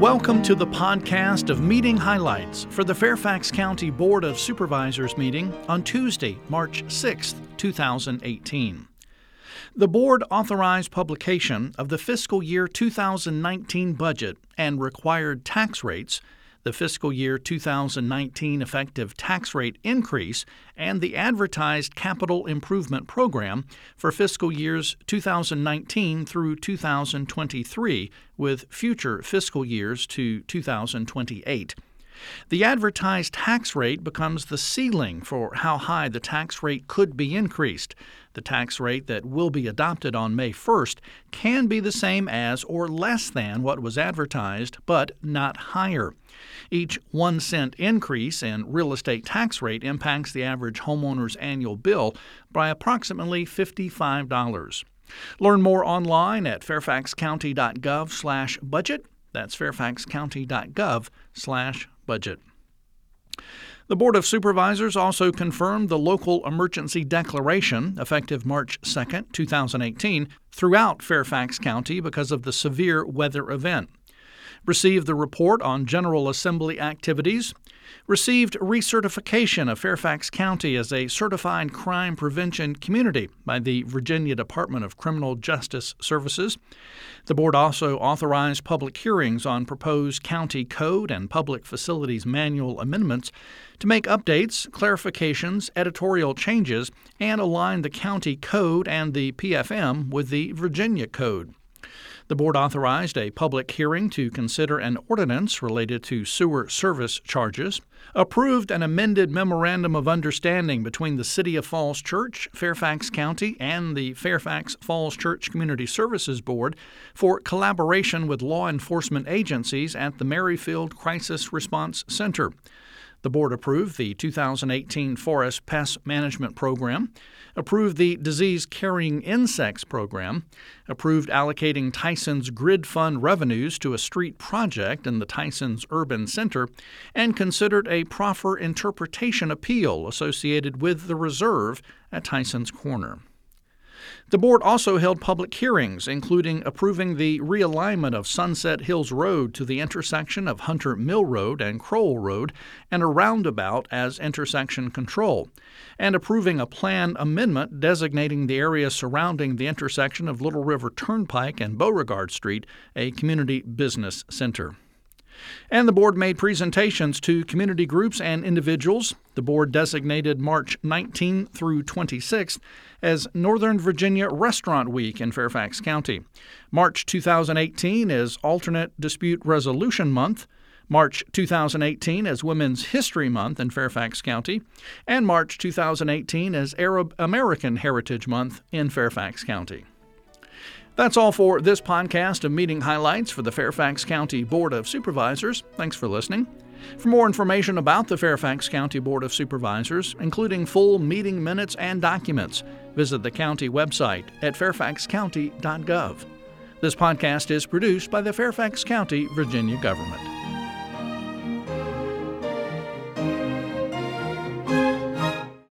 Welcome to the podcast of meeting highlights for the Fairfax County Board of Supervisors meeting on Tuesday, March 6, 2018. The board authorized publication of the fiscal year 2019 budget and required tax rates the fiscal year 2019 effective tax rate increase, and the advertised capital improvement program for fiscal years 2019 through 2023, with future fiscal years to 2028. The advertised tax rate becomes the ceiling for how high the tax rate could be increased. The tax rate that will be adopted on May 1st can be the same as or less than what was advertised, but not higher. Each one cent increase in real estate tax rate impacts the average homeowner's annual bill by approximately $55. Learn more online at fairfaxcounty.gov/budget. That's fairfaxcounty.gov/budget. The Board of Supervisors also confirmed the local emergency declaration effective March 2, 2018, throughout Fairfax County because of the severe weather event. Received the report on General Assembly activities, received recertification of Fairfax County as a certified crime prevention community by the Virginia Department of Criminal Justice Services. The board also authorized public hearings on proposed county code and public facilities manual amendments to make updates, clarifications, editorial changes, and align the county code and the PFM with the Virginia Code. The board authorized a public hearing to consider an ordinance related to sewer service charges, approved an amended memorandum of understanding between the City of Falls Church, Fairfax County, and the Fairfax Falls Church Community Services Board for collaboration with law enforcement agencies at the Merrifield Crisis Response Center. The board approved the 2018 Forest Pest Management Program, approved the Disease Carrying Insects Program, approved allocating Tyson's Grid Fund revenues to a street project in the Tyson's Urban Center, and considered a proffer interpretation appeal associated with the reserve at Tyson's Corner. The board also held public hearings, including approving the realignment of Sunset Hills Road to the intersection of Hunter Mill Road and Crowell Road and a roundabout as intersection control, and approving a plan amendment designating the area surrounding the intersection of Little River Turnpike and Beauregard Street a community business center. And the board made presentations to community groups and individuals. The board designated March 19 through 26 as Northern Virginia Restaurant Week in Fairfax County. March 2018 is Alternate Dispute Resolution Month. March 2018 as Women's History Month in Fairfax County, and March 2018 as Arab American Heritage Month in Fairfax County. That's all for this podcast of meeting highlights for the Fairfax County Board of Supervisors. Thanks for listening. For more information about the Fairfax County Board of Supervisors, including full meeting minutes and documents, visit the county website at fairfaxcounty.gov. This podcast is produced by the Fairfax County, Virginia government.